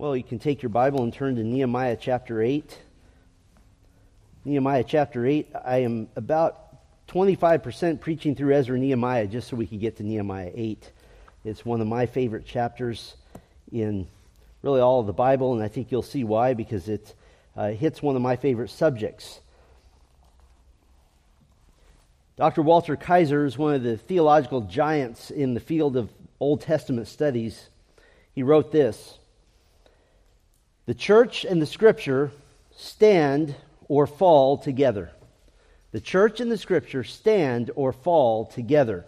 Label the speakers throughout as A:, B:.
A: Well, you can take your Bible and turn to Nehemiah chapter 8. Nehemiah chapter 8. I am about 25% preaching through Ezra Nehemiah just so we could get to Nehemiah 8. It's one of my favorite chapters in really all of the Bible, and I think you'll see why because it uh, hits one of my favorite subjects. Dr. Walter Kaiser is one of the theological giants in the field of Old Testament studies. He wrote this the church and the scripture stand or fall together. The church and the scripture stand or fall together.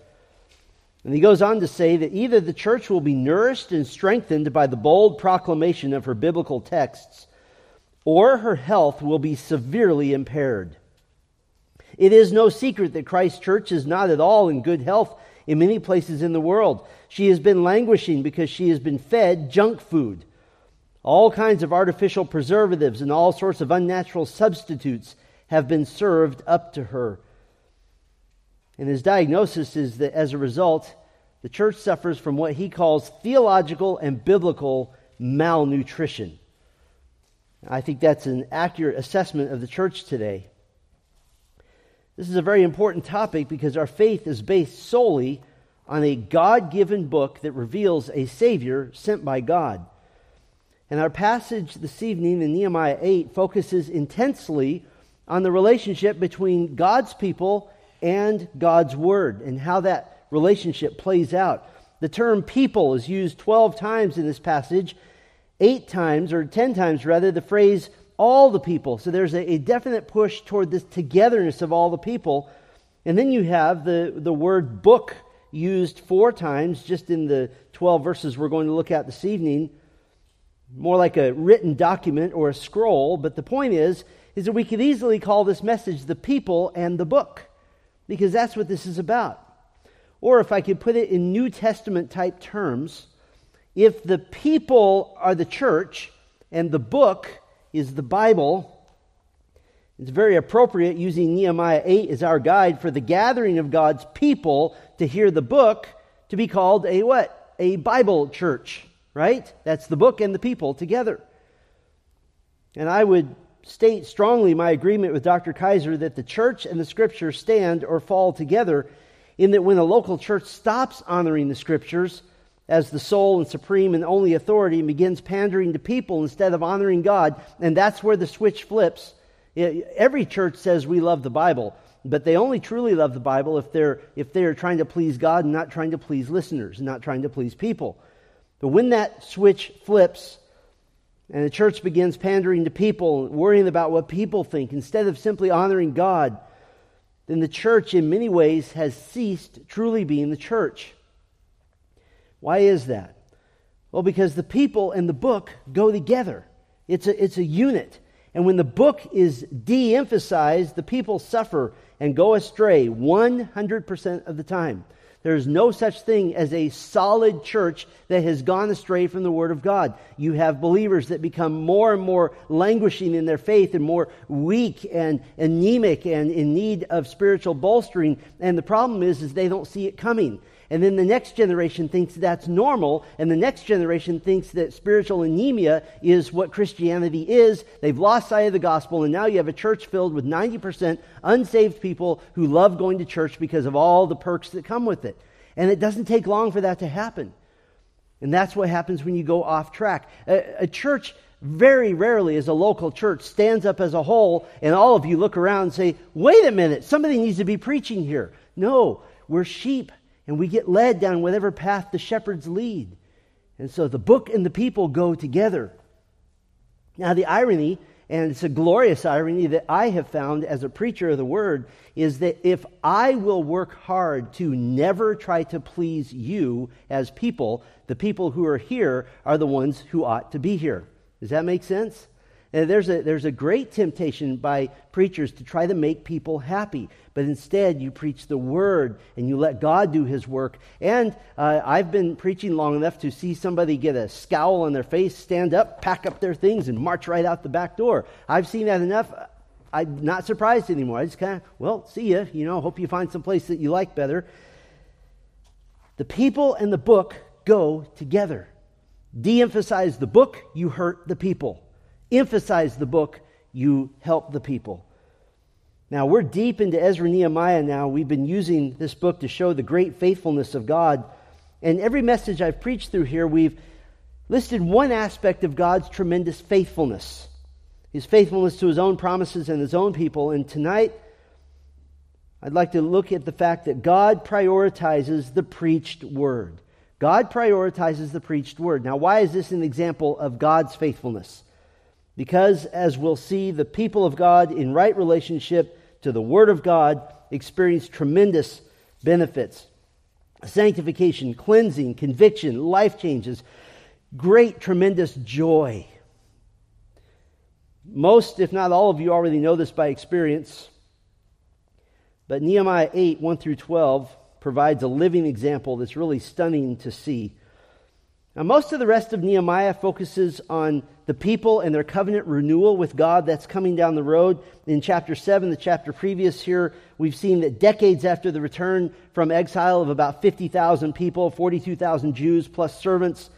A: And he goes on to say that either the church will be nourished and strengthened by the bold proclamation of her biblical texts, or her health will be severely impaired. It is no secret that Christ's church is not at all in good health in many places in the world. She has been languishing because she has been fed junk food all kinds of artificial preservatives and all sorts of unnatural substitutes have been served up to her. And his diagnosis is that as a result, the church suffers from what he calls theological and biblical malnutrition. I think that's an accurate assessment of the church today. This is a very important topic because our faith is based solely on a God given book that reveals a Savior sent by God. And our passage this evening in Nehemiah 8 focuses intensely on the relationship between God's people and God's Word and how that relationship plays out. The term people is used 12 times in this passage, eight times, or 10 times rather, the phrase all the people. So there's a, a definite push toward this togetherness of all the people. And then you have the, the word book used four times just in the 12 verses we're going to look at this evening more like a written document or a scroll, but the point is is that we could easily call this message the people and the book because that's what this is about. Or if I could put it in New Testament type terms, if the people are the church and the book is the Bible, it's very appropriate using Nehemiah 8 as our guide for the gathering of God's people to hear the book to be called a what? A Bible church right? That's the book and the people together. And I would state strongly my agreement with Dr. Kaiser that the church and the scripture stand or fall together in that when a local church stops honoring the scriptures as the sole and supreme and only authority and begins pandering to people instead of honoring God, and that's where the switch flips. Every church says we love the Bible, but they only truly love the Bible if they're, if they're trying to please God and not trying to please listeners and not trying to please people. But when that switch flips and the church begins pandering to people, worrying about what people think, instead of simply honoring God, then the church, in many ways, has ceased truly being the church. Why is that? Well, because the people and the book go together. It's a, it's a unit. And when the book is de emphasized, the people suffer and go astray 100% of the time. There is no such thing as a solid church that has gone astray from the Word of God. You have believers that become more and more languishing in their faith and more weak and anemic and in need of spiritual bolstering. And the problem is, is they don't see it coming. And then the next generation thinks that's normal, and the next generation thinks that spiritual anemia is what Christianity is. They've lost sight of the gospel, and now you have a church filled with 90% unsaved people who love going to church because of all the perks that come with it. And it doesn't take long for that to happen. And that's what happens when you go off track. A, a church very rarely as a local church stands up as a whole and all of you look around and say, wait a minute, somebody needs to be preaching here. No, we're sheep and we get led down whatever path the shepherds lead. And so the book and the people go together. Now, the irony, and it's a glorious irony that I have found as a preacher of the word, is that if I will work hard to never try to please you as people, the people who are here are the ones who ought to be here. Does that make sense? And there's a, there's a great temptation by preachers to try to make people happy, but instead you preach the word and you let God do his work. And uh, I've been preaching long enough to see somebody get a scowl on their face, stand up, pack up their things, and march right out the back door. I've seen that enough. I'm not surprised anymore. I just kind of, well, see ya. You know, hope you find some place that you like better. The people and the book go together. De emphasize the book, you hurt the people. Emphasize the book, you help the people. Now, we're deep into Ezra Nehemiah now. We've been using this book to show the great faithfulness of God. And every message I've preached through here, we've listed one aspect of God's tremendous faithfulness his faithfulness to his own promises and his own people. And tonight, I'd like to look at the fact that God prioritizes the preached word. God prioritizes the preached word. Now, why is this an example of God's faithfulness? Because, as we'll see, the people of God in right relationship to the Word of God experience tremendous benefits sanctification, cleansing, conviction, life changes, great, tremendous joy. Most, if not all of you, already know this by experience. But Nehemiah 8, 1 through 12, provides a living example that's really stunning to see. Now, most of the rest of Nehemiah focuses on the people and their covenant renewal with God that's coming down the road. In chapter 7, the chapter previous here, we've seen that decades after the return from exile of about 50,000 people, 42,000 Jews plus servants,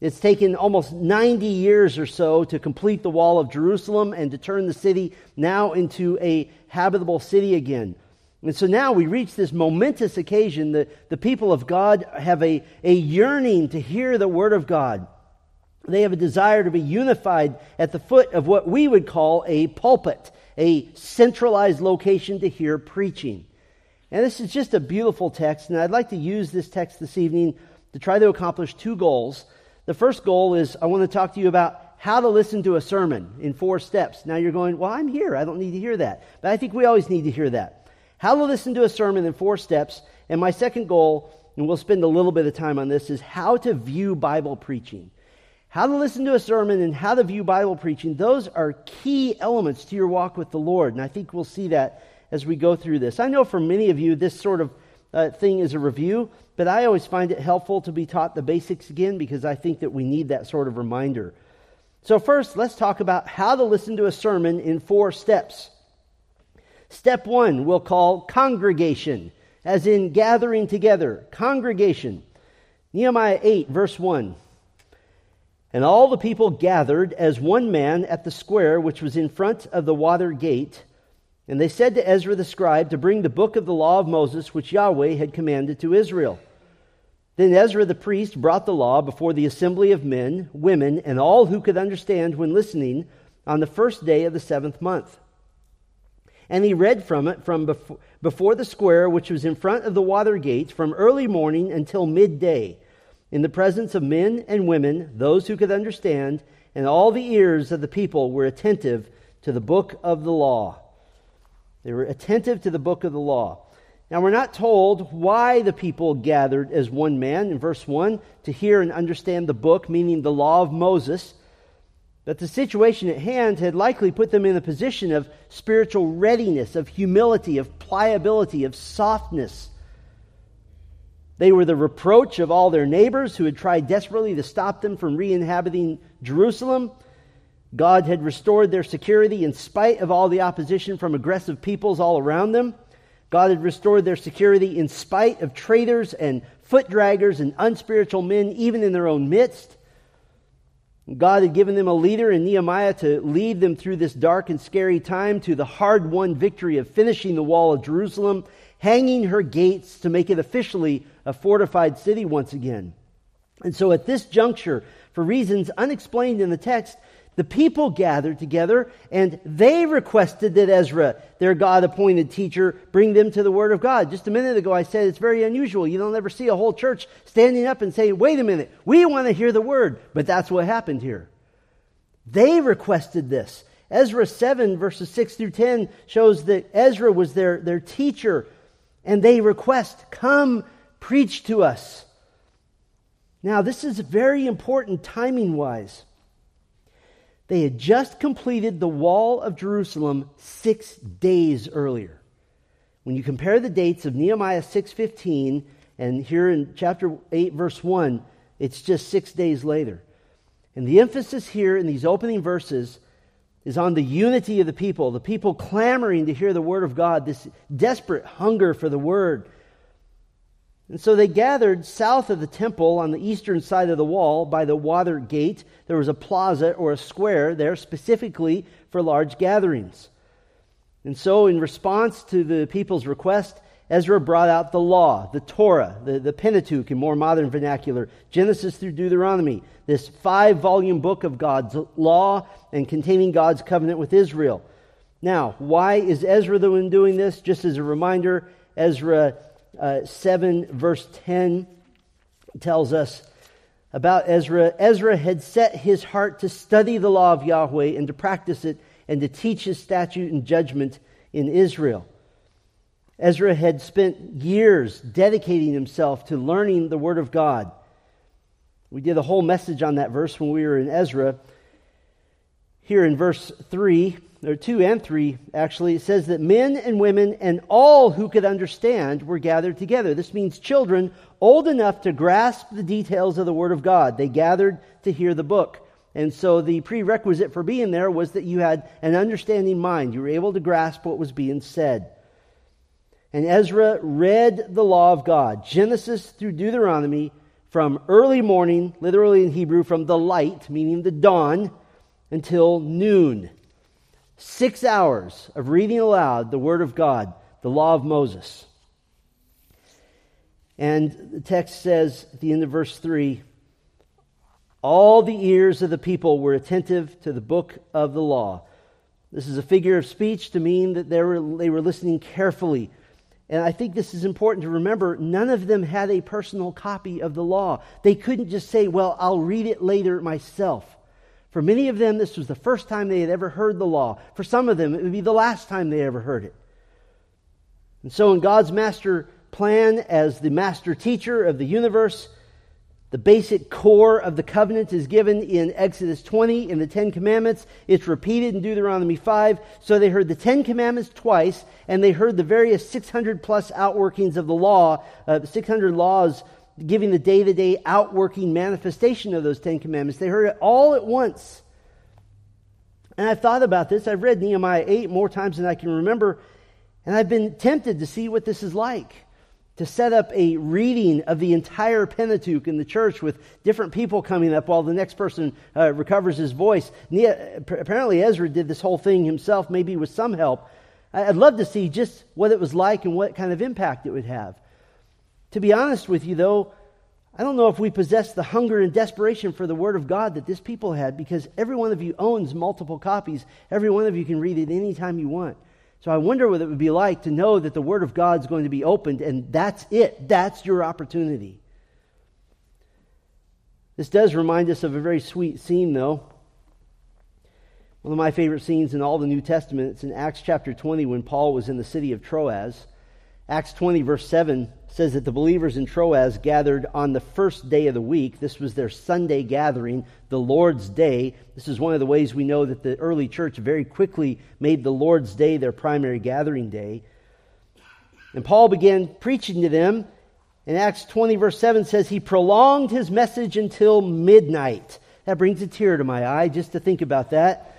A: it's taken almost 90 years or so to complete the wall of Jerusalem and to turn the city now into a habitable city again. And so now we reach this momentous occasion. The, the people of God have a, a yearning to hear the word of God. They have a desire to be unified at the foot of what we would call a pulpit, a centralized location to hear preaching. And this is just a beautiful text, and I'd like to use this text this evening to try to accomplish two goals. The first goal is I want to talk to you about how to listen to a sermon in four steps. Now you're going, well, I'm here. I don't need to hear that. But I think we always need to hear that. How to listen to a sermon in four steps. And my second goal, and we'll spend a little bit of time on this, is how to view Bible preaching. How to listen to a sermon and how to view Bible preaching, those are key elements to your walk with the Lord. And I think we'll see that as we go through this. I know for many of you, this sort of uh, thing is a review, but I always find it helpful to be taught the basics again because I think that we need that sort of reminder. So, first, let's talk about how to listen to a sermon in four steps. Step one we'll call congregation, as in gathering together. Congregation. Nehemiah 8, verse 1. And all the people gathered as one man at the square which was in front of the water gate. And they said to Ezra the scribe to bring the book of the law of Moses, which Yahweh had commanded to Israel. Then Ezra the priest brought the law before the assembly of men, women, and all who could understand when listening on the first day of the seventh month. And he read from it from before, before the square which was in front of the water gate from early morning until midday, in the presence of men and women, those who could understand, and all the ears of the people were attentive to the book of the law. They were attentive to the book of the law. Now, we're not told why the people gathered as one man in verse 1 to hear and understand the book, meaning the law of Moses that the situation at hand had likely put them in a position of spiritual readiness, of humility, of pliability, of softness. They were the reproach of all their neighbors who had tried desperately to stop them from re inhabiting Jerusalem. God had restored their security in spite of all the opposition from aggressive peoples all around them. God had restored their security in spite of traitors and foot draggers and unspiritual men, even in their own midst. God had given them a leader in Nehemiah to lead them through this dark and scary time to the hard won victory of finishing the wall of Jerusalem, hanging her gates to make it officially a fortified city once again. And so at this juncture, for reasons unexplained in the text, the people gathered together and they requested that Ezra, their God appointed teacher, bring them to the Word of God. Just a minute ago, I said it's very unusual. You don't ever see a whole church standing up and saying, wait a minute, we want to hear the Word. But that's what happened here. They requested this. Ezra 7, verses 6 through 10, shows that Ezra was their, their teacher, and they request, Come, preach to us. Now, this is very important timing wise. They had just completed the wall of Jerusalem six days earlier. When you compare the dates of Nehemiah 6.15 and here in chapter 8, verse 1, it's just six days later. And the emphasis here in these opening verses is on the unity of the people, the people clamoring to hear the word of God, this desperate hunger for the word. And so they gathered south of the temple on the eastern side of the wall by the water gate. There was a plaza or a square there specifically for large gatherings. And so, in response to the people's request, Ezra brought out the law, the Torah, the, the Pentateuch in more modern vernacular, Genesis through Deuteronomy, this five volume book of God's law and containing God's covenant with Israel. Now, why is Ezra the one doing this? Just as a reminder, Ezra uh, 7, verse 10 tells us about Ezra. Ezra had set his heart to study the law of Yahweh and to practice it and to teach his statute and judgment in Israel. Ezra had spent years dedicating himself to learning the Word of God. We did a whole message on that verse when we were in Ezra. Here in verse 3, or 2 and 3, actually, it says that men and women and all who could understand were gathered together. This means children old enough to grasp the details of the Word of God. They gathered to hear the book. And so the prerequisite for being there was that you had an understanding mind. You were able to grasp what was being said. And Ezra read the law of God, Genesis through Deuteronomy, from early morning, literally in Hebrew, from the light, meaning the dawn, until noon. Six hours of reading aloud the Word of God, the law of Moses. And the text says at the end of verse 3 All the ears of the people were attentive to the book of the law. This is a figure of speech to mean that they were, they were listening carefully and I think this is important to remember none of them had a personal copy of the law. They couldn't just say, Well, I'll read it later myself. For many of them, this was the first time they had ever heard the law. For some of them, it would be the last time they ever heard it. And so, in God's master plan, as the master teacher of the universe, the basic core of the covenant is given in Exodus 20 in the Ten Commandments. It's repeated in Deuteronomy 5. So they heard the Ten Commandments twice, and they heard the various 600 plus outworkings of the law, uh, 600 laws giving the day to day outworking manifestation of those Ten Commandments. They heard it all at once. And I've thought about this. I've read Nehemiah 8 more times than I can remember, and I've been tempted to see what this is like to set up a reading of the entire Pentateuch in the church with different people coming up while the next person uh, recovers his voice. apparently, Ezra did this whole thing himself, maybe with some help. I'd love to see just what it was like and what kind of impact it would have. To be honest with you, though, I don't know if we possess the hunger and desperation for the Word of God that this people had because every one of you owns multiple copies. Every one of you can read it anytime you want. So I wonder what it would be like to know that the Word of God is going to be opened and that's it. That's your opportunity. This does remind us of a very sweet scene, though. One of my favorite scenes in all the New Testament, it's in Acts chapter 20 when Paul was in the city of Troas. Acts 20, verse 7 says that the believers in Troas gathered on the first day of the week. This was their Sunday gathering, the Lord's Day. This is one of the ways we know that the early church very quickly made the Lord's Day their primary gathering day. And Paul began preaching to them. In Acts 20, verse 7 says, He prolonged his message until midnight. That brings a tear to my eye just to think about that.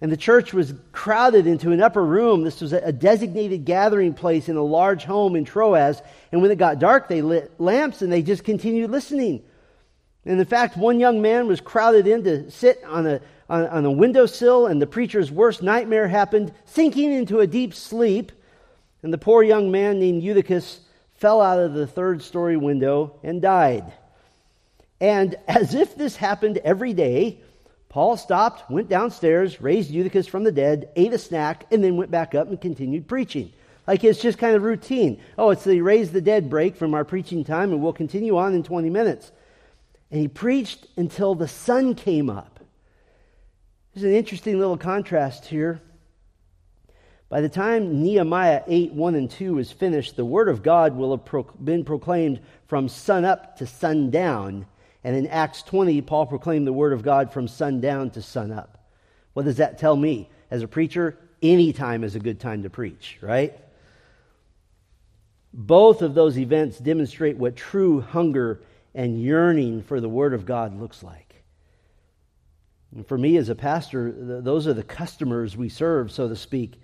A: And the church was crowded into an upper room. This was a designated gathering place in a large home in Troas. And when it got dark, they lit lamps and they just continued listening. And in fact, one young man was crowded in to sit on a, on, on a windowsill, and the preacher's worst nightmare happened, sinking into a deep sleep. And the poor young man named Eutychus fell out of the third story window and died. And as if this happened every day, Paul stopped, went downstairs, raised Eutychus from the dead, ate a snack, and then went back up and continued preaching. Like it's just kind of routine. Oh, it's the raise the dead break from our preaching time, and we'll continue on in 20 minutes. And he preached until the sun came up. There's an interesting little contrast here. By the time Nehemiah 8, 1 and 2 is finished, the word of God will have been proclaimed from sun up to sundown and in Acts 20, Paul proclaimed the word of God from sundown to sunup. What does that tell me? As a preacher, any time is a good time to preach, right? Both of those events demonstrate what true hunger and yearning for the Word of God looks like. And for me as a pastor, those are the customers we serve, so to speak.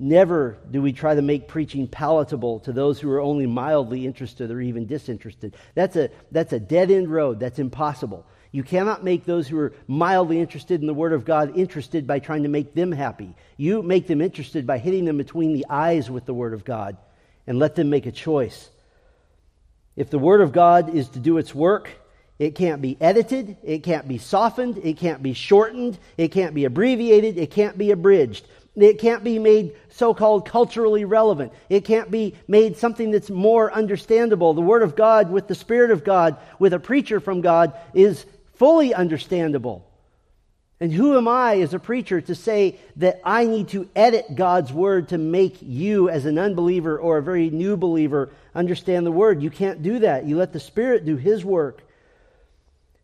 A: Never do we try to make preaching palatable to those who are only mildly interested or even disinterested. That's a, that's a dead end road. That's impossible. You cannot make those who are mildly interested in the Word of God interested by trying to make them happy. You make them interested by hitting them between the eyes with the Word of God and let them make a choice. If the Word of God is to do its work, it can't be edited, it can't be softened, it can't be shortened, it can't be abbreviated, it can't be abridged. It can't be made so called culturally relevant. It can't be made something that's more understandable. The Word of God with the Spirit of God, with a preacher from God, is fully understandable. And who am I as a preacher to say that I need to edit God's Word to make you, as an unbeliever or a very new believer, understand the Word? You can't do that. You let the Spirit do His work.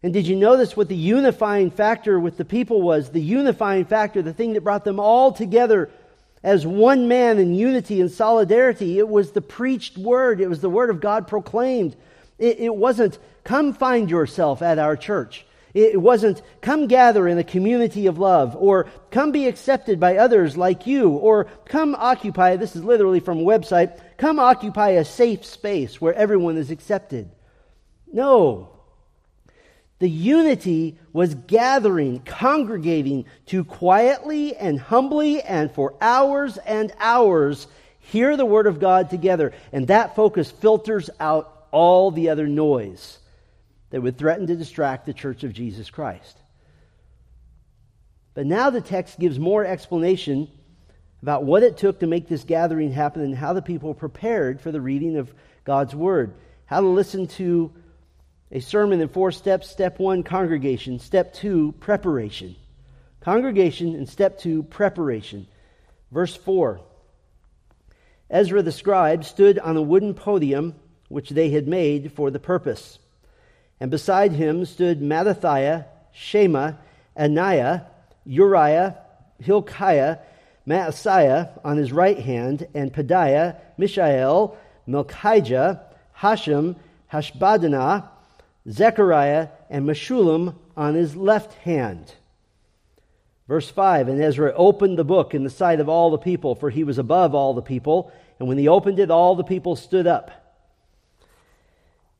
A: And did you notice what the unifying factor with the people was? The unifying factor, the thing that brought them all together as one man in unity and solidarity, it was the preached word. It was the word of God proclaimed. It, it wasn't, come find yourself at our church. It wasn't, come gather in a community of love, or come be accepted by others like you, or come occupy, this is literally from a website, come occupy a safe space where everyone is accepted. No, the unity was gathering, congregating to quietly and humbly and for hours and hours hear the Word of God together. And that focus filters out all the other noise that would threaten to distract the church of Jesus Christ. But now the text gives more explanation about what it took to make this gathering happen and how the people prepared for the reading of God's Word, how to listen to a sermon in four steps. Step one, congregation. Step two, preparation. Congregation, and step two, preparation. Verse 4 Ezra the scribe stood on a wooden podium which they had made for the purpose. And beside him stood Mattithiah, Shema, Ananiah, Uriah, Hilkiah, Maaseiah on his right hand, and Pedaiah, Mishael, Malchijah, Hashum, Hashbaddanah, Zechariah, and Meshullam on his left hand. Verse 5 And Ezra opened the book in the sight of all the people, for he was above all the people. And when he opened it, all the people stood up.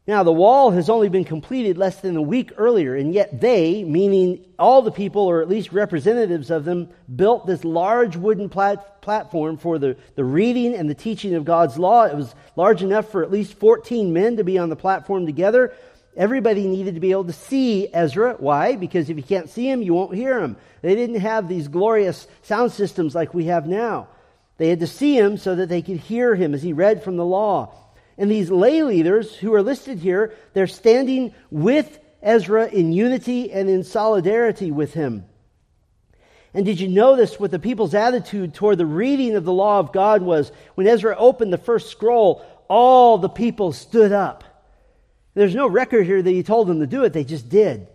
A: Now, the wall has only been completed less than a week earlier, and yet they, meaning all the people, or at least representatives of them, built this large wooden plat- platform for the, the reading and the teaching of God's law. It was large enough for at least 14 men to be on the platform together. Everybody needed to be able to see Ezra. Why? Because if you can't see him, you won't hear him. They didn't have these glorious sound systems like we have now. They had to see him so that they could hear him as he read from the law. And these lay leaders who are listed here, they're standing with Ezra in unity and in solidarity with him. And did you notice what the people's attitude toward the reading of the law of God was? When Ezra opened the first scroll, all the people stood up. There's no record here that he told them to do it, they just did.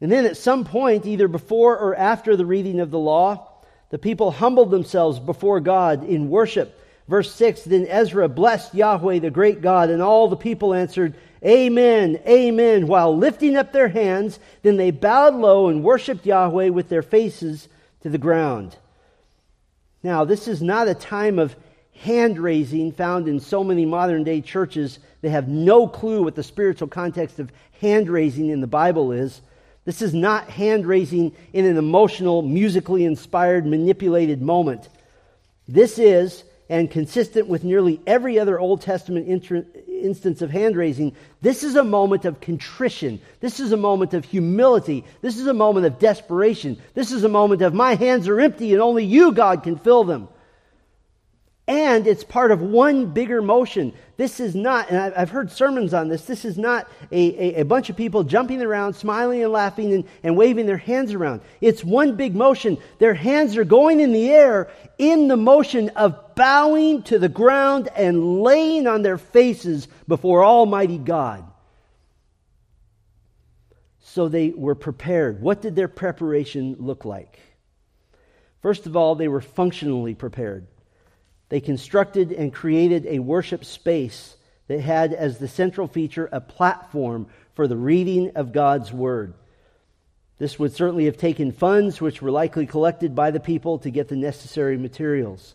A: And then at some point, either before or after the reading of the law, the people humbled themselves before God in worship. Verse 6 Then Ezra blessed Yahweh, the great God, and all the people answered, Amen, Amen, while lifting up their hands. Then they bowed low and worshiped Yahweh with their faces to the ground. Now, this is not a time of hand raising found in so many modern day churches. They have no clue what the spiritual context of hand raising in the Bible is. This is not hand raising in an emotional, musically inspired, manipulated moment. This is, and consistent with nearly every other Old Testament instance of hand raising, this is a moment of contrition. This is a moment of humility. This is a moment of desperation. This is a moment of my hands are empty and only you, God, can fill them. And it's part of one bigger motion. This is not, and I've heard sermons on this, this is not a, a, a, bunch of people jumping around, smiling and laughing and, and waving their hands around. It's one big motion. Their hands are going in the air in the motion of bowing to the ground and laying on their faces before Almighty God. So they were prepared. What did their preparation look like? First of all, they were functionally prepared. They constructed and created a worship space that had as the central feature a platform for the reading of God's Word. This would certainly have taken funds, which were likely collected by the people to get the necessary materials.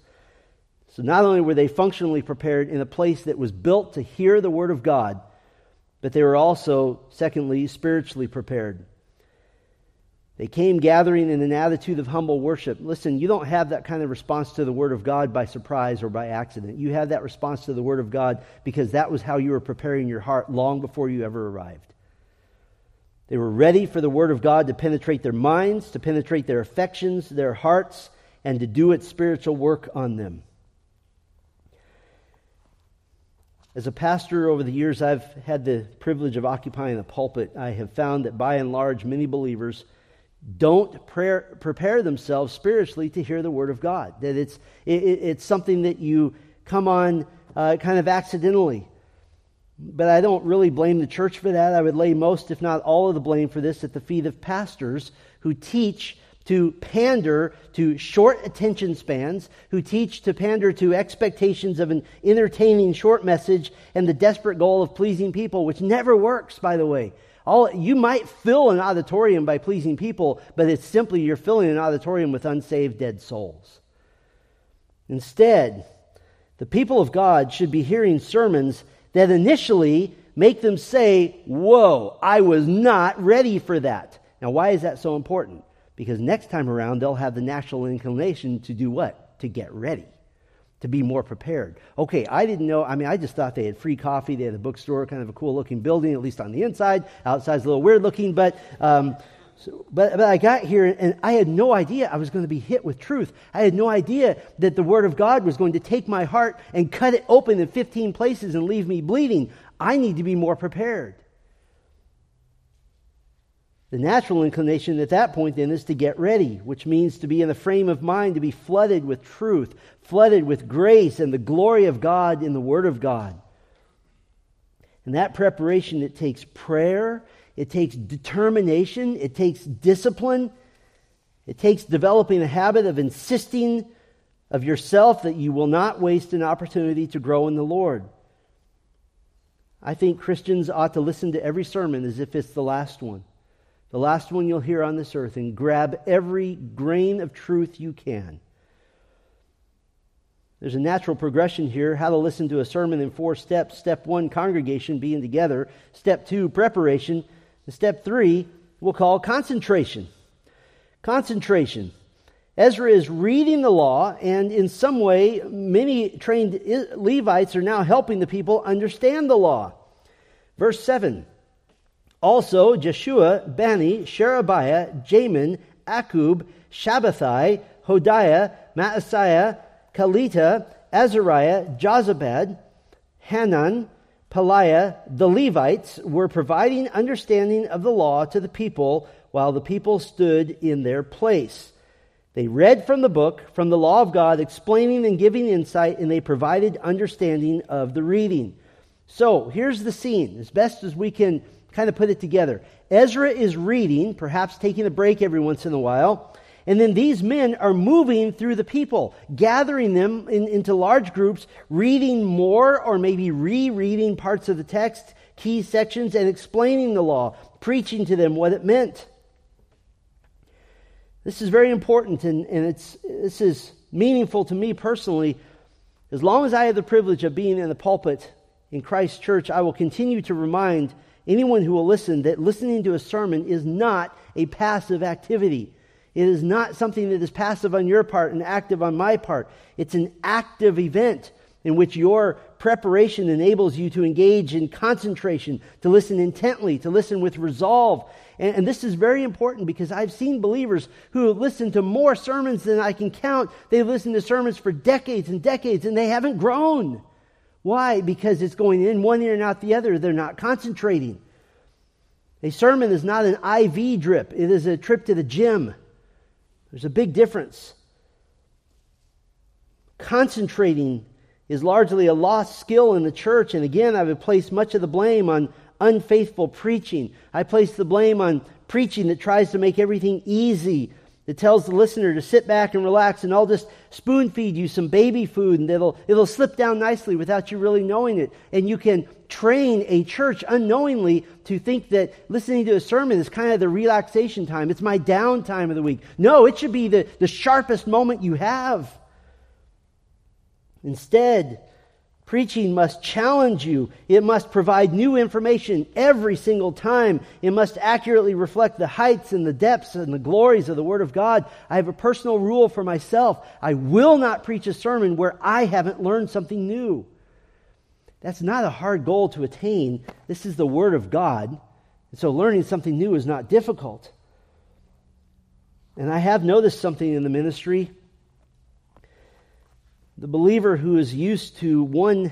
A: So not only were they functionally prepared in a place that was built to hear the Word of God, but they were also, secondly, spiritually prepared. They came gathering in an attitude of humble worship. Listen, you don't have that kind of response to the Word of God by surprise or by accident. You have that response to the Word of God because that was how you were preparing your heart long before you ever arrived. They were ready for the Word of God to penetrate their minds, to penetrate their affections, their hearts, and to do its spiritual work on them. As a pastor over the years, I've had the privilege of occupying the pulpit. I have found that by and large, many believers don't prayer, prepare themselves spiritually to hear the Word of God. That it's, it, it's something that you come on uh, kind of accidentally. But I don't really blame the church for that. I would lay most, if not all, of the blame for this at the feet of pastors who teach to pander to short attention spans, who teach to pander to expectations of an entertaining short message and the desperate goal of pleasing people, which never works, by the way. All, you might fill an auditorium by pleasing people, but it's simply you're filling an auditorium with unsaved dead souls. Instead, the people of God should be hearing sermons that initially make them say, Whoa, I was not ready for that. Now, why is that so important? Because next time around, they'll have the natural inclination to do what? To get ready to be more prepared. Okay, I didn't know. I mean, I just thought they had free coffee. They had a bookstore, kind of a cool looking building, at least on the inside. Outside's a little weird looking, but. Um, so, but, but I got here and I had no idea I was going to be hit with truth. I had no idea that the Word of God was going to take my heart and cut it open in 15 places and leave me bleeding. I need to be more prepared. The natural inclination at that point then is to get ready, which means to be in the frame of mind, to be flooded with truth, flooded with grace and the glory of God in the Word of God. And that preparation, it takes prayer, it takes determination, it takes discipline, it takes developing a habit of insisting of yourself that you will not waste an opportunity to grow in the Lord. I think Christians ought to listen to every sermon as if it's the last one the last one you'll hear on this earth, and grab every grain of truth you can. There's a natural progression here how to listen to a sermon in four steps. Step one, congregation, being together. Step two, preparation. And step three, we'll call concentration. Concentration. Ezra is reading the law, and in some way, many trained Levites are now helping the people understand the law. Verse 7 also, Jeshua, Bani, Sherebiah, Jamin, Akkub, Shabbethai, Hodiah, Maaseiah, Kelita, Azariah, Jozabad, Hanan, Pelaiah, the Levites were providing understanding of the law to the people while the people stood in their place. They read from the book, from the law of God, explaining and giving insight, and they provided understanding of the reading. So here's the scene, as best as we can kind of put it together. Ezra is reading, perhaps taking a break every once in a while, and then these men are moving through the people, gathering them in, into large groups, reading more or maybe rereading parts of the text, key sections, and explaining the law, preaching to them what it meant. This is very important, and, and it's, this is meaningful to me personally. As long as I have the privilege of being in the pulpit in Christ Church, I will continue to remind anyone who will listen that listening to a sermon is not a passive activity. It is not something that is passive on your part and active on my part. It's an active event in which your preparation enables you to engage in concentration, to listen intently, to listen with resolve. And, and, this is very important because I've seen believers who have listened to more sermons than I can count. They've listened to sermons for decades and decades and they haven't grown. Why? Because it's going in one ear and out the other. They're not concentrating. A sermon is not an IV drip, it is a trip to the gym. There's a big difference. Concentrating is largely a lost skill in the church, and again, I would place much of the blame on unfaithful preaching. I place the blame on preaching that tries to make everything easy that tells the listener to sit back and relax and I'll just spoon feed you some baby food and it'll, it'll slip down nicely without you really knowing it. And you can train a church unknowingly to think that listening to a sermon is kind of the relaxation time. It's my downtime of the week. No, it should be the, the sharpest moment you have. Instead, Preaching must challenge you. It must provide new information every single time. It must accurately reflect the heights and the depths and the glories of the Word of God. I have a personal rule for myself. I will not preach a sermon where I haven't learned something new. That's not a hard goal to attain. This is the Word of God. And so learning something new is not difficult. And I have noticed something in the ministry the believer who is used to one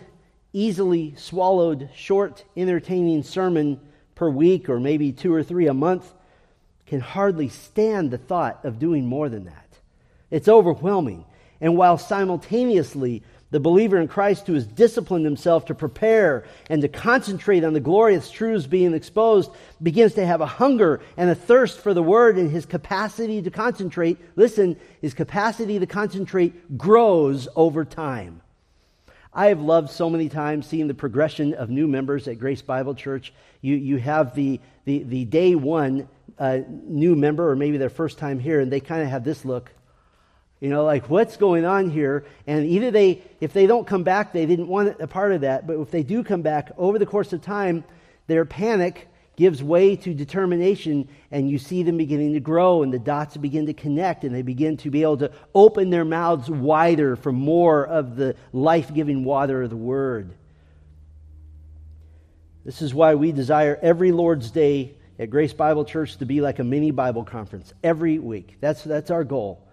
A: easily swallowed, short, entertaining sermon per week or maybe two or three a month can hardly stand the thought of doing more than that. It's overwhelming. And while simultaneously the believer in Christ who has disciplined himself to prepare and to concentrate on the glorious truths being exposed begins to have a hunger and a thirst for the word and his capacity to concentrate. Listen, his capacity to concentrate grows over time. I have loved so many times seeing the progression of new members at Grace Bible Church. You, you have the, the, the day one uh, new member, or maybe their first time here, and they kind of have this look. You know, like what's going on here? And either they, if they don't come back, they didn't want a part of that. But if they do come back over the course of time, their panic gives way to determination, and you see them beginning to grow, and the dots begin to connect, and they begin to be able to open their mouths wider for more of the life giving water of the Word. This is why we desire every Lord's Day at Grace Bible Church to be like a mini Bible conference every week. That's, that's our goal.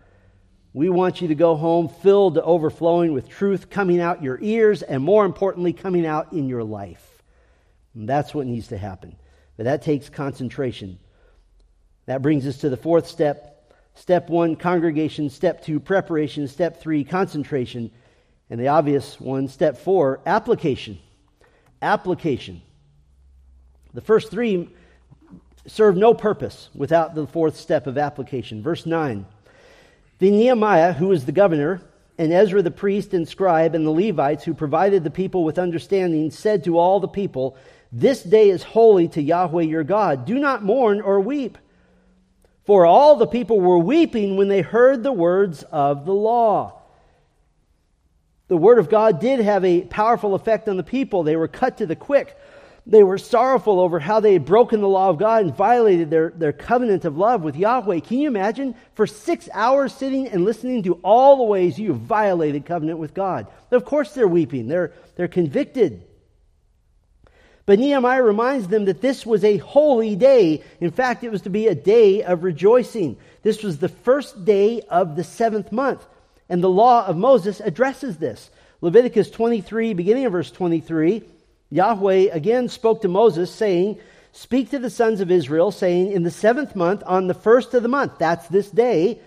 A: We want you to go home filled to overflowing with truth coming out your ears and, more importantly, coming out in your life. And that's what needs to happen. But that takes concentration. That brings us to the fourth step. Step one, congregation. Step two, preparation. Step three, concentration. And the obvious one, step four, application. Application. The first three serve no purpose without the fourth step of application. Verse 9. Then Nehemiah, who was the governor, and Ezra the priest and scribe, and the Levites who provided the people with understanding, said to all the people, This day is holy to Yahweh your God. Do not mourn or weep. For all the people were weeping when they heard the words of the law. The word of God did have a powerful effect on the people. They were cut to the quick. They were sorrowful over how they had broken the law of God and violated their, their covenant of love with Yahweh. Can you imagine? For six hours sitting and listening to all the ways you violated covenant with God. Of course they're weeping. They're, they're convicted. But Nehemiah reminds them that this was a holy day. In fact, it was to be a day of rejoicing. This was the first day of the seventh month. And the law of Moses addresses this. Leviticus 23, beginning of verse 23 Yahweh again spoke to Moses, saying, Speak to the sons of Israel, saying, In the seventh month, on the first of the month, that's this day,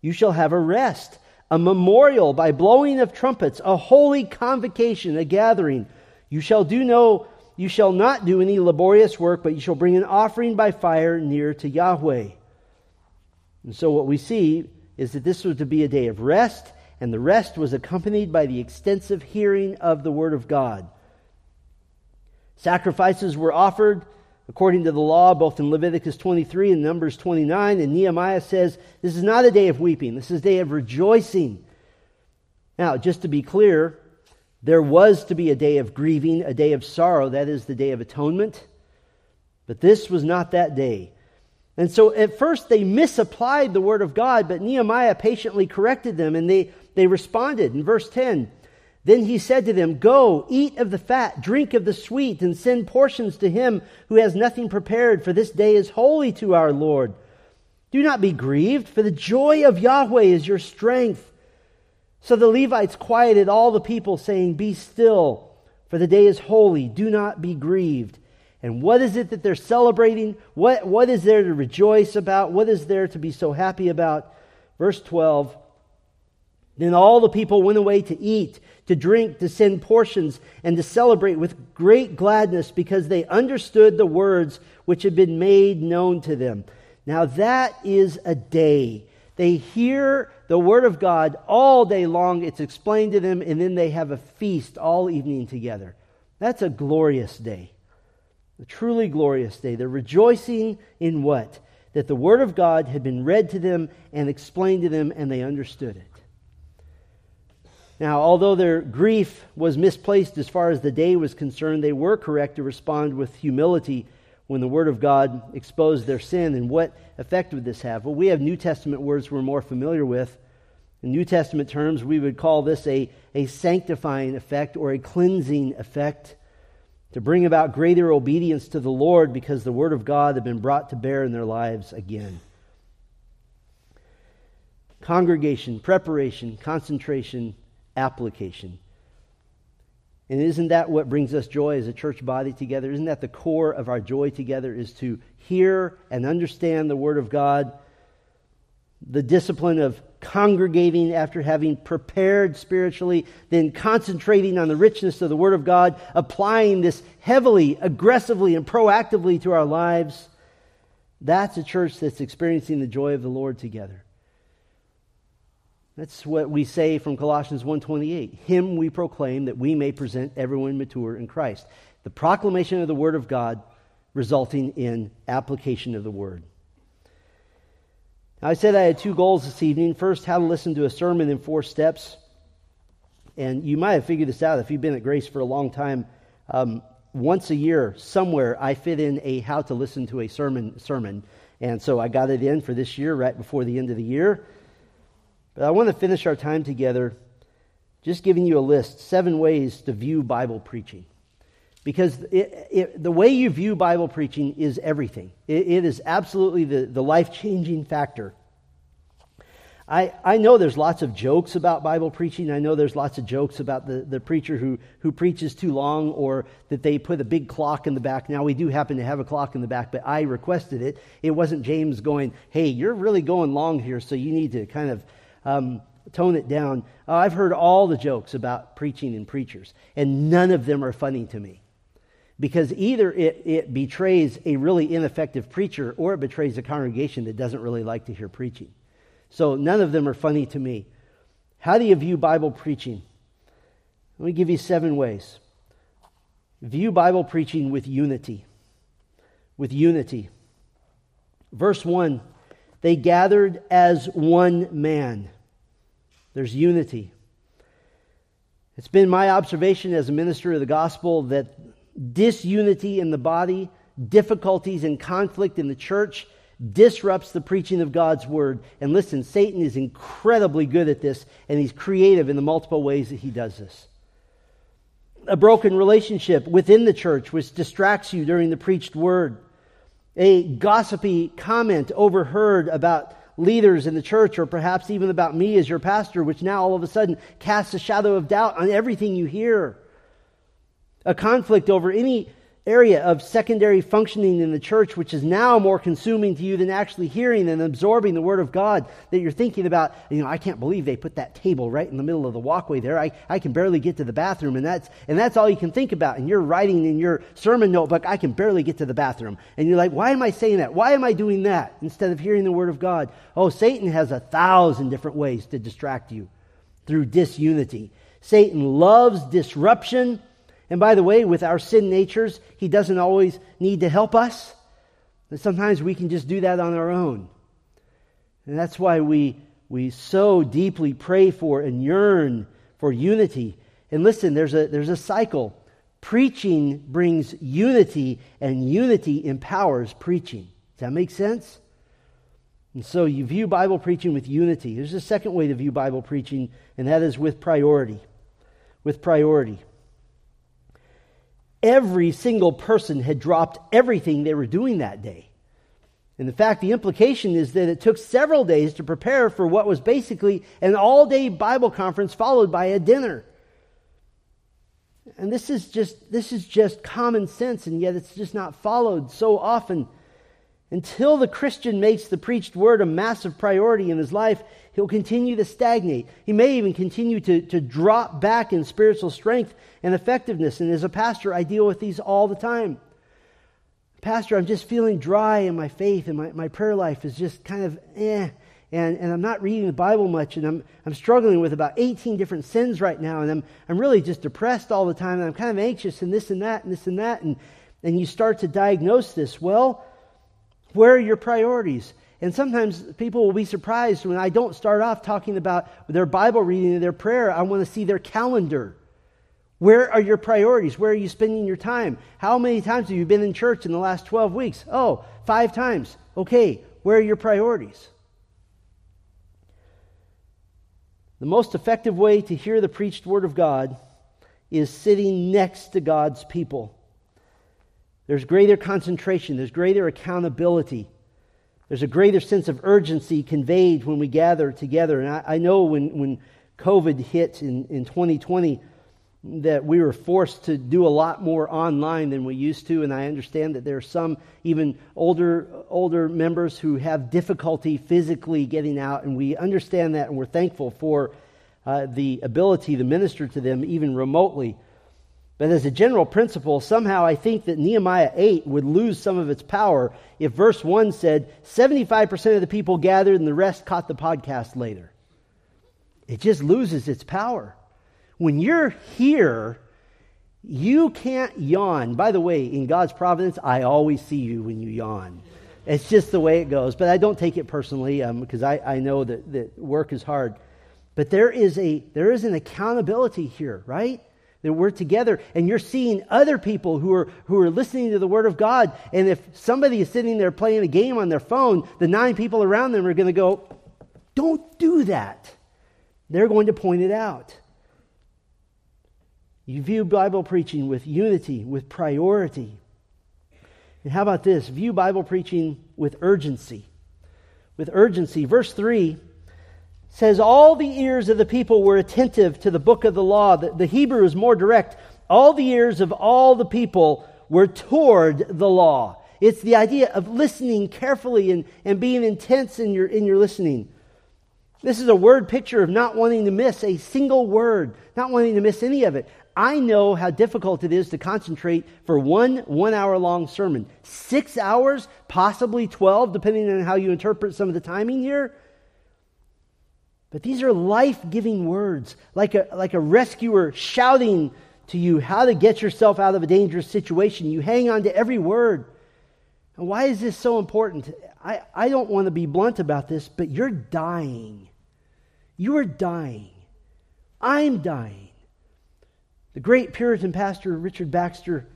A: you shall have a rest, a memorial by blowing of trumpets, a holy convocation, a gathering. You shall do no, you shall not do any laborious work, but you shall bring an offering by fire near to Yahweh. And so what we see is that this was to be a day of rest, and the rest was accompanied by the extensive hearing of the word of God. Sacrifices were offered according to the law, both in Leviticus 23 and Numbers 29. And Nehemiah says, This is not a day of weeping, this is a day of rejoicing. Now, just to be clear, there was to be a day of grieving, a day of sorrow. That is the day of atonement. But this was not that day. And so at first they misapplied the word of God, but Nehemiah patiently corrected them and they, they responded. In verse 10, then he said to them, Go, eat of the fat, drink of the sweet, and send portions to him who has nothing prepared, for this day is holy to our Lord. Do not be grieved, for the joy of Yahweh is your strength. So the Levites quieted all the people, saying, Be still, for the day is holy. Do not be grieved. And what is it that they're celebrating? What, what is there to rejoice about? What is there to be so happy about? Verse 12 Then all the people went away to eat to drink, to send portions, and to celebrate with great gladness because they understood the words which had been made known to them. Now, that is a day They hear the Word of God all day long. It's explained to them, and then they have a feast all evening together. That's a glorious day. A truly glorious day. They're rejoicing in what? That the Word of God had been read to them and explained to them, and they understood it. Now, although their grief was misplaced as far as the day was concerned, they were correct to respond with humility when the Word of God exposed their sin. And what effect would this have? Well, we have New Testament words we're more familiar with. In New Testament terms, we would call this a, a sanctifying effect or a cleansing effect to bring about greater obedience to the Lord because the Word of God had been brought to bear in their lives again. Congregation, preparation, concentration, application. And isn't that what brings us joy as a church body together? Isn't that the core of our joy together is to hear and understand the Word of God? The discipline of congregating after having prepared spiritually, then concentrating on the richness of the Word of God, applying this heavily, aggressively, and proactively to our lives. That's a church that's experiencing the joy of the Lord together. That's what we say from Colossians 1:28. Him we proclaim that we may present everyone mature in Christ. The proclamation of the word of God resulting in application of the word. Now, I said I had two goals this evening. First, how to listen to a sermon in four steps. And you might have figured this out if you've been at Grace for a long time. Um, once a year, somewhere, I fit in a how to listen to a sermon sermon. And so I got it in for this year, right before the end of the year. But I want to finish our time together just giving you a list seven ways to view Bible preaching. Because it, it, the way you view Bible preaching is everything, it, it is absolutely the, the life changing factor. I, I know there's lots of jokes about Bible preaching. I know there's lots of jokes about the, the preacher who, who preaches too long or that they put a big clock in the back. Now, we do happen to have a clock in the back, but I requested it. It wasn't James going, hey, you're really going long here, so you need to kind of um, tone it down. Uh, I've heard all the jokes about preaching and preachers, and none of them are funny to me. Because either it, it betrays a really ineffective preacher or it betrays a congregation that doesn't really like to hear preaching. So none of them are funny to me. How do you view Bible preaching? Let me give you seven ways. View Bible preaching with unity. With unity. Verse 1 They gathered as one man. There's unity. It's been my observation as a minister of the gospel that disunity in the body, difficulties and conflict in the church disrupts the preaching of God's word. And listen, Satan is incredibly good at this, and he's creative in the multiple ways that he does this. A broken relationship within the church, which distracts you during the preached word. A gossipy comment overheard about leaders in the church or perhaps even about me as your pastor, which now all of a sudden casts a shadow of doubt on everything you hear. A conflict over any area of secondary functioning in the church, which is now more consuming to you than actually hearing and absorbing the Word of God, that you're thinking about, you know, I can't believe they put that table right in the middle of the walkway there. I, I can barely get to the bathroom, and that's, and that's all you can think about. And you're writing in your sermon notebook, I can barely get to the bathroom. And you're like, why am I saying that? Why am I doing that? Instead of hearing the Word of God. Oh, Satan has a thousand different ways to distract you through disunity. Satan loves disruption and by the way, with our sin natures, He doesn't always need to help us. And sometimes we can just do that on our own. And that's why we, we so deeply pray for and yearn for unity. And listen, there's a, there's a cycle. Preaching brings unity, and unity empowers preaching. Does that make sense? And so you view Bible preaching with unity. There's a second way to view Bible preaching, and that is with priority. With priority every single person had dropped everything they were doing that day. And in fact, the implication is that it took several days to prepare for what was basically an all day Bible conference followed by a dinner. And this is just this is just common sense, and yet it's just not followed so often. Until the Christian makes the preached word a massive priority in his life, he'll continue to stagnate. He may even continue to, to drop back in spiritual strength and effectiveness. And as a pastor, I deal with these all the time. Pastor, I'm just feeling dry in my faith, and my, my prayer life is just kind of eh. and, and I'm not reading the Bible much, and I'm, I'm struggling with about 18 different sins right now, and I'm, I'm really just depressed all the time, and I'm kind of anxious, and this and that, and this and that. And, and you start to diagnose this. Well, where are your priorities? And sometimes people will be surprised when I don't start off talking about their Bible reading and their prayer. I want to see their calendar. Where are your priorities? Where are you spending your time? How many times have you been in church in the last 12 weeks? Oh, five times. Okay, where are your priorities? The most effective way to hear the preached word of God is sitting next to God's people. There's greater concentration, there's greater accountability, there's a greater sense of urgency conveyed when we gather together. And I, I know when, when COVID hit in, in 2020, that we were forced to do a lot more online than we used to. And i understand that there are some even older older members who have difficulty physically getting out. And we understand that and we're thankful for uh, the ability to minister to them even remotely but as a general principle somehow i think that nehemiah 8 would lose some of its power if verse 1 said 75% of the people gathered and the rest caught the podcast later it just loses its power when you're here, you can't yawn. By the way, in God's providence, I always see you when you yawn. It's just the way it goes. But I don't take it personally because um, I, I know that, that work is hard. But there is, a, there is an accountability here, right? That we're together and you're seeing other people who are, who are listening to the Word of God. And if somebody is sitting there playing a game on their phone, the nine people around them are going to go, Don't do that. They're going to point it out. You view Bible preaching with unity, with priority. And how about this? View Bible preaching with urgency. With urgency. Verse 3 says, All the ears of the people were attentive to the book of the law. The, the Hebrew is more direct. All the ears of all the people were toward the law. It's the idea of listening carefully and, and being intense in your, in your listening. This is a word picture of not wanting to miss a single word, not wanting to miss any of it. I know how difficult it is to concentrate for one one hour long sermon. Six hours, possibly 12, depending on how you interpret some of the timing here. But these are life giving words, like a, like a rescuer shouting to you how to get yourself out of a dangerous situation. You hang on to every word. And why is this so important? I, I don't want to be blunt about this, but you're dying. You are dying. I'm dying. The great Puritan pastor Richard Baxter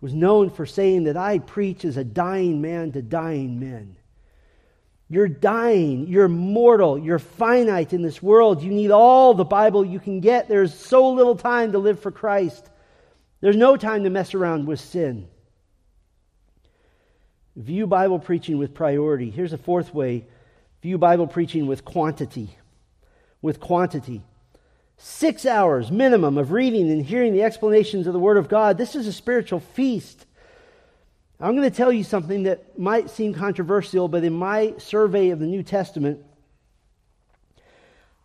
A: was known for saying that I preach as a dying man to dying men. You're dying. You're mortal. You're finite in this world. You need all the Bible you can get. There's so little time to live for Christ. There's no time to mess around with sin. View Bible preaching with priority. Here's a fourth way view Bible preaching with quantity. With quantity. Six hours minimum of reading and hearing the explanations of the Word of God. This is a spiritual feast. I'm going to tell you something that might seem controversial, but in my survey of the New Testament,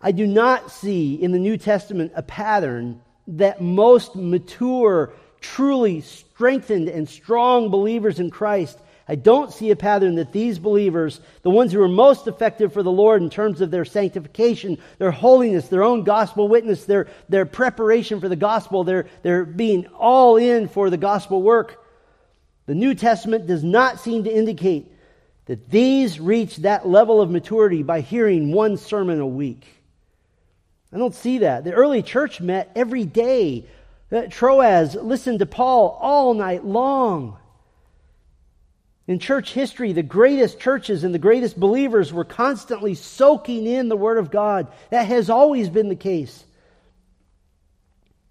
A: I do not see in the New Testament a pattern that most mature, truly strengthened, and strong believers in Christ I don't see a pattern that these believers, the ones who are most effective for the Lord in terms of their sanctification, their holiness, their own gospel witness, their, their preparation for the gospel, their, their being all in for the gospel work, the New Testament does not seem to indicate that these reach that level of maturity by hearing one sermon a week. I don't see that. The early church met every day. Uh, Troas listened to Paul all night long. In church history, the greatest churches and the greatest believers were constantly soaking in the Word of God. That has always been the case.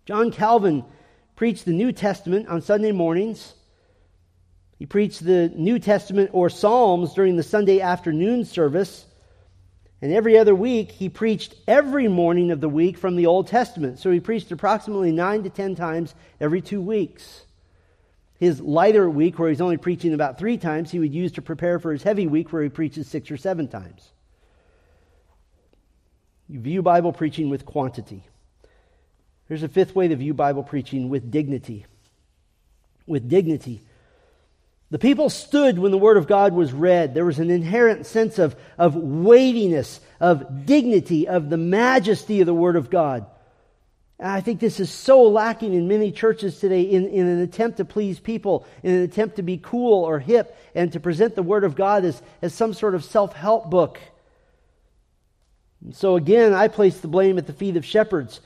A: John Calvin preached the New Testament on Sunday mornings. He preached the New Testament or Psalms during the Sunday afternoon service. And every other week, he preached every morning of the week from the Old Testament. So he preached approximately nine to ten times every two weeks. His lighter week, where he's only preaching about three times, he would use to prepare for his heavy week, where he preaches six or seven times. You view Bible preaching with quantity. There's a fifth way to view Bible preaching with dignity. With dignity. The people stood when the Word of God was read. There was an inherent sense of, of weightiness, of dignity, of the majesty of the Word of God. And I think this is so lacking in many churches today in, in an attempt to please people, in an attempt to be cool or hip, and to present the Word of God as, as some sort of self help book. And so again, I place the blame at the feet of shepherds.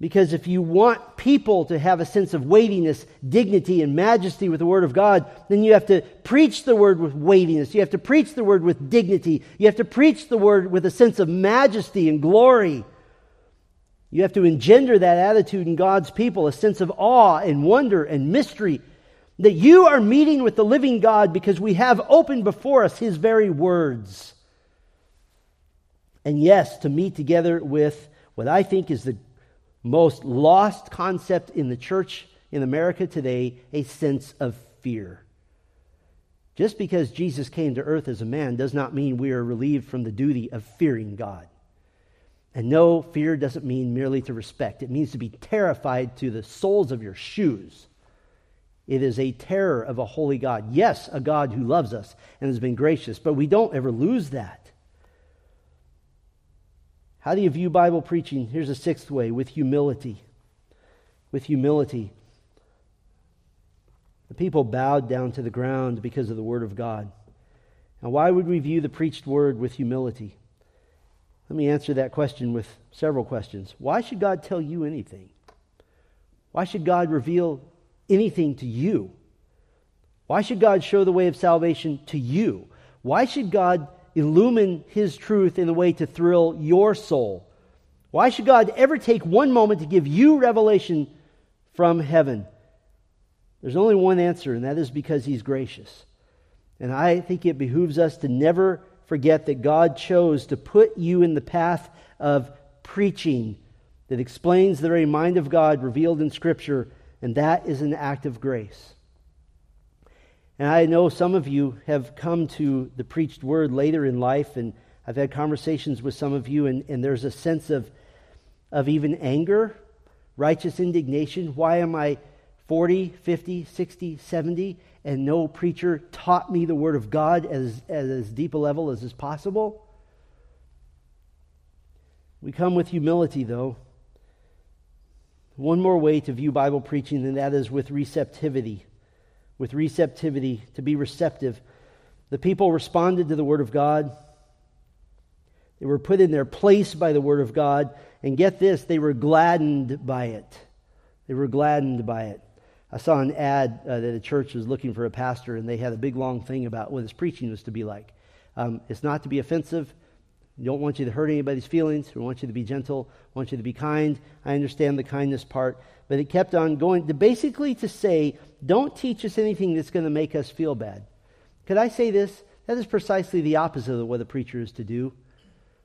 A: Because if you want people to have a sense of weightiness, dignity, and majesty with the Word of God, then you have to preach the Word with weightiness. You have to preach the Word with dignity. You have to preach the Word with a sense of majesty and glory. You have to engender that attitude in God's people, a sense of awe and wonder and mystery that you are meeting with the living God because we have open before us His very words. And yes, to meet together with what I think is the most lost concept in the church in America today a sense of fear. Just because Jesus came to earth as a man does not mean we are relieved from the duty of fearing God. And no, fear doesn't mean merely to respect, it means to be terrified to the soles of your shoes. It is a terror of a holy God. Yes, a God who loves us and has been gracious, but we don't ever lose that. How do you view Bible preaching? Here's a sixth way with humility. With humility. The people bowed down to the ground because of the Word of God. Now, why would we view the preached Word with humility? Let me answer that question with several questions. Why should God tell you anything? Why should God reveal anything to you? Why should God show the way of salvation to you? Why should God illumine His truth in a way to thrill your soul? Why should God ever take one moment to give you revelation from heaven? There's only one answer, and that is because He's gracious. And I think it behooves us to never forget that God chose to put you in the path of preaching that explains the very mind of God revealed in Scripture, and that is an act of grace. And I know some of you have come to the preached word later in life, and I've had conversations with some of you, and, and there's a sense of, of even anger, righteous indignation. Why am I 40, 50, 60, 70, and no preacher taught me the Word of God as, as, as deep a level as is possible? We come with humility, though. One more way to view Bible preaching, and that is with receptivity with receptivity, to be receptive. The people responded to the Word of God. They were put in their place by the Word of God. And get this, they were gladdened by it. They were gladdened by it. I saw an ad uh, that a church was looking for a pastor, and they had a big long thing about what his preaching was to be like. Um, it's not to be offensive. We don't want you to hurt anybody's feelings. We want you to be gentle. We want you to be kind. I understand the kindness part. But it kept on going to basically to say, don't teach us anything that's going to make us feel bad. Could I say this? That is precisely the opposite of what a preacher is to do.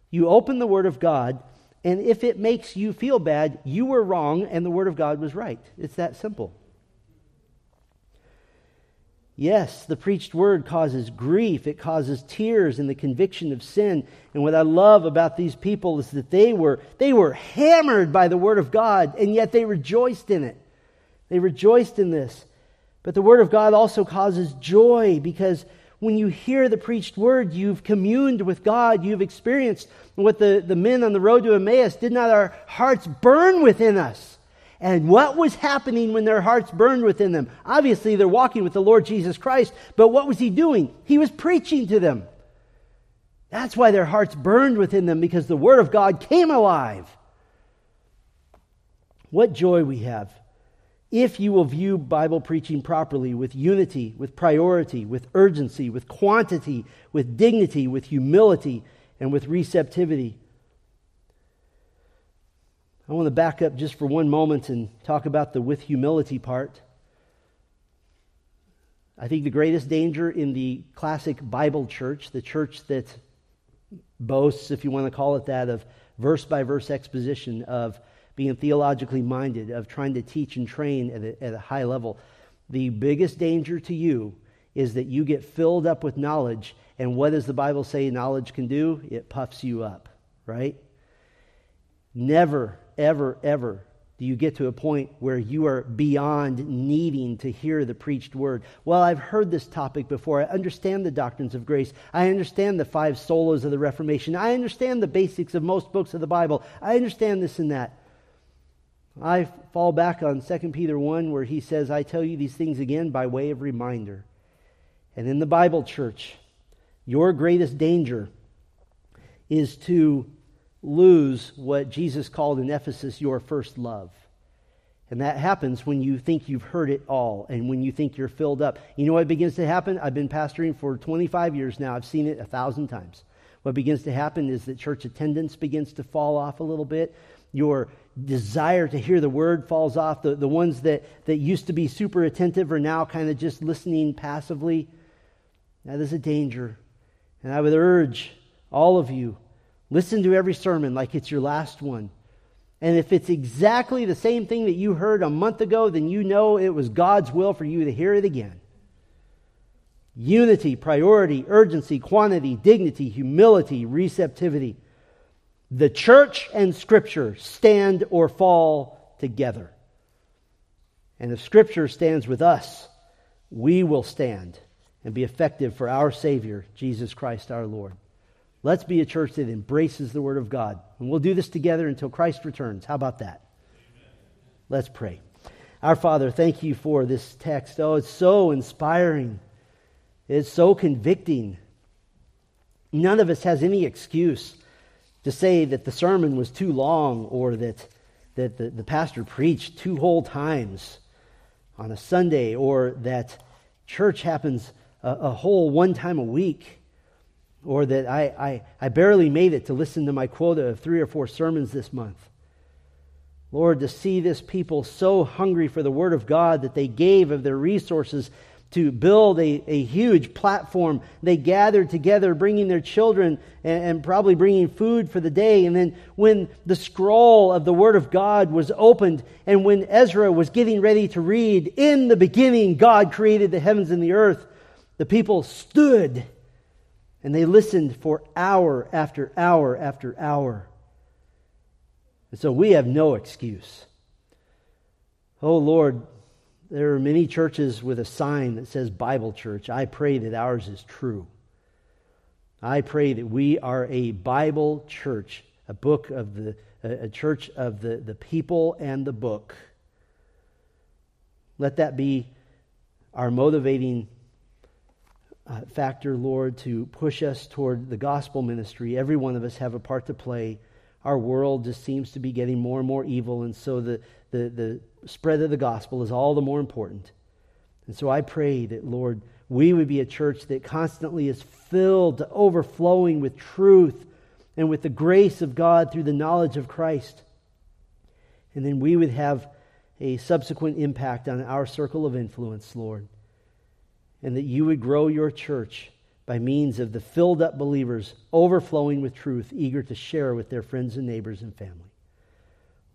A: You open the Word of God, and if it makes you feel bad, you were wrong and the Word of God was right. It's that simple. Yes, the preached word causes grief. It causes tears and the conviction of sin. And what I love about these people is that they were, they were hammered by the word of God, and yet they rejoiced in it. They rejoiced in this. But the word of God also causes joy because when you hear the preached word, you've communed with God, you've experienced what the, the men on the road to Emmaus did not our hearts burn within us and what was happening when their hearts burned within them? Obviously, they're walking with the Lord Jesus Christ, but what was he doing? He was preaching to them. That's why their hearts burned within them, because the Word of God came alive. What joy we have if you will view Bible preaching properly with unity, with priority, with urgency, with quantity, with dignity, with humility, and with receptivity. I want to back up just for one moment and talk about the with humility part. I think the greatest danger in the classic Bible church, the church that boasts, if you want to call it that, of verse by verse exposition, of being theologically minded, of trying to teach and train at a, at a high level, the biggest danger to you is that you get filled up with knowledge. And what does the Bible say knowledge can do? It puffs you up, right? Never ever, ever do you get to a point where you are beyond needing to hear the preached word? Well, I've heard this topic before. I understand the doctrines of grace. I understand the five solas of the Reformation. I understand the basics of most books of the Bible. I understand this and that. I fall back on 2 Peter 1, where he says, I tell you these things again by way of reminder. And in the Bible church, your greatest danger is to lose what Jesus called in Ephesus your first love. And that happens when you think you've heard it all and when you think you're filled up. You know what begins to happen? I've been pastoring for 25 years now. I've seen it a thousand times. What begins to happen is that church attendance begins to fall off a little bit. Your desire to hear the word falls off. The, the ones that, that used to be super attentive are now kind of just listening passively. That is a danger. And I would urge all of you Listen to every sermon like it's your last one. And if it's exactly the same thing that you heard a month ago, then you know it was God's will for you to hear it again. Unity, priority, urgency, quantity, dignity, humility, receptivity. The church and Scripture stand or fall together. And if Scripture stands with us, we will stand and be effective for our Savior, Jesus Christ our Lord. Let's be a church that embraces the Word of God. And we'll do this together until Christ returns. How about that? Let's pray. Our Father, thank you for this text. Oh, it's so inspiring, it's so convicting. None of us has any excuse to say that the sermon was too long or that, that the, the pastor preached two whole times on a Sunday or that church happens a, a whole one time a week or that I, I, I barely made it to listen to my quota of three or four sermons this month. Lord, to see this people so hungry for the Word of God that they gave of their resources to build a, a huge platform. They gathered together, bringing their children and, and, probably bringing food for the day. And then, when the scroll of the Word of God was opened, and when Ezra was getting ready to read, In the beginning, God created the heavens and the earth, the people stood and they listened for hour after hour after hour. And so we have no excuse. Oh Lord, there are many churches with a sign that says Bible Church. I pray that ours is true. I pray that we are a Bible church, a book of the a church of the, the people and the book. Let that be our motivating uh, factor, Lord, to push us toward the gospel ministry. Every one of us have a part to play. Our world just seems to be getting more and more evil, and so the, the, the spread of the gospel is all the more important. And so I pray that, Lord, we would be a church that constantly is filled to overflowing with truth and with the grace of God through the knowledge of Christ. And then we would have a subsequent impact on our circle of influence, Lord and that you would grow your church by means of the filled up believers overflowing with truth, eager to share with their friends and neighbors and family.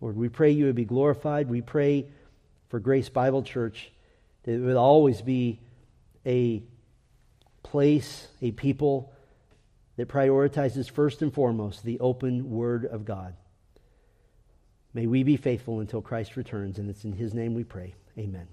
A: Lord, we pray you would be glorified. We pray for Grace Bible Church that it would always be a place, a people that prioritizes first and foremost the open Word of God. May we be faithful until Christ returns, and it's in His name we pray. Amen.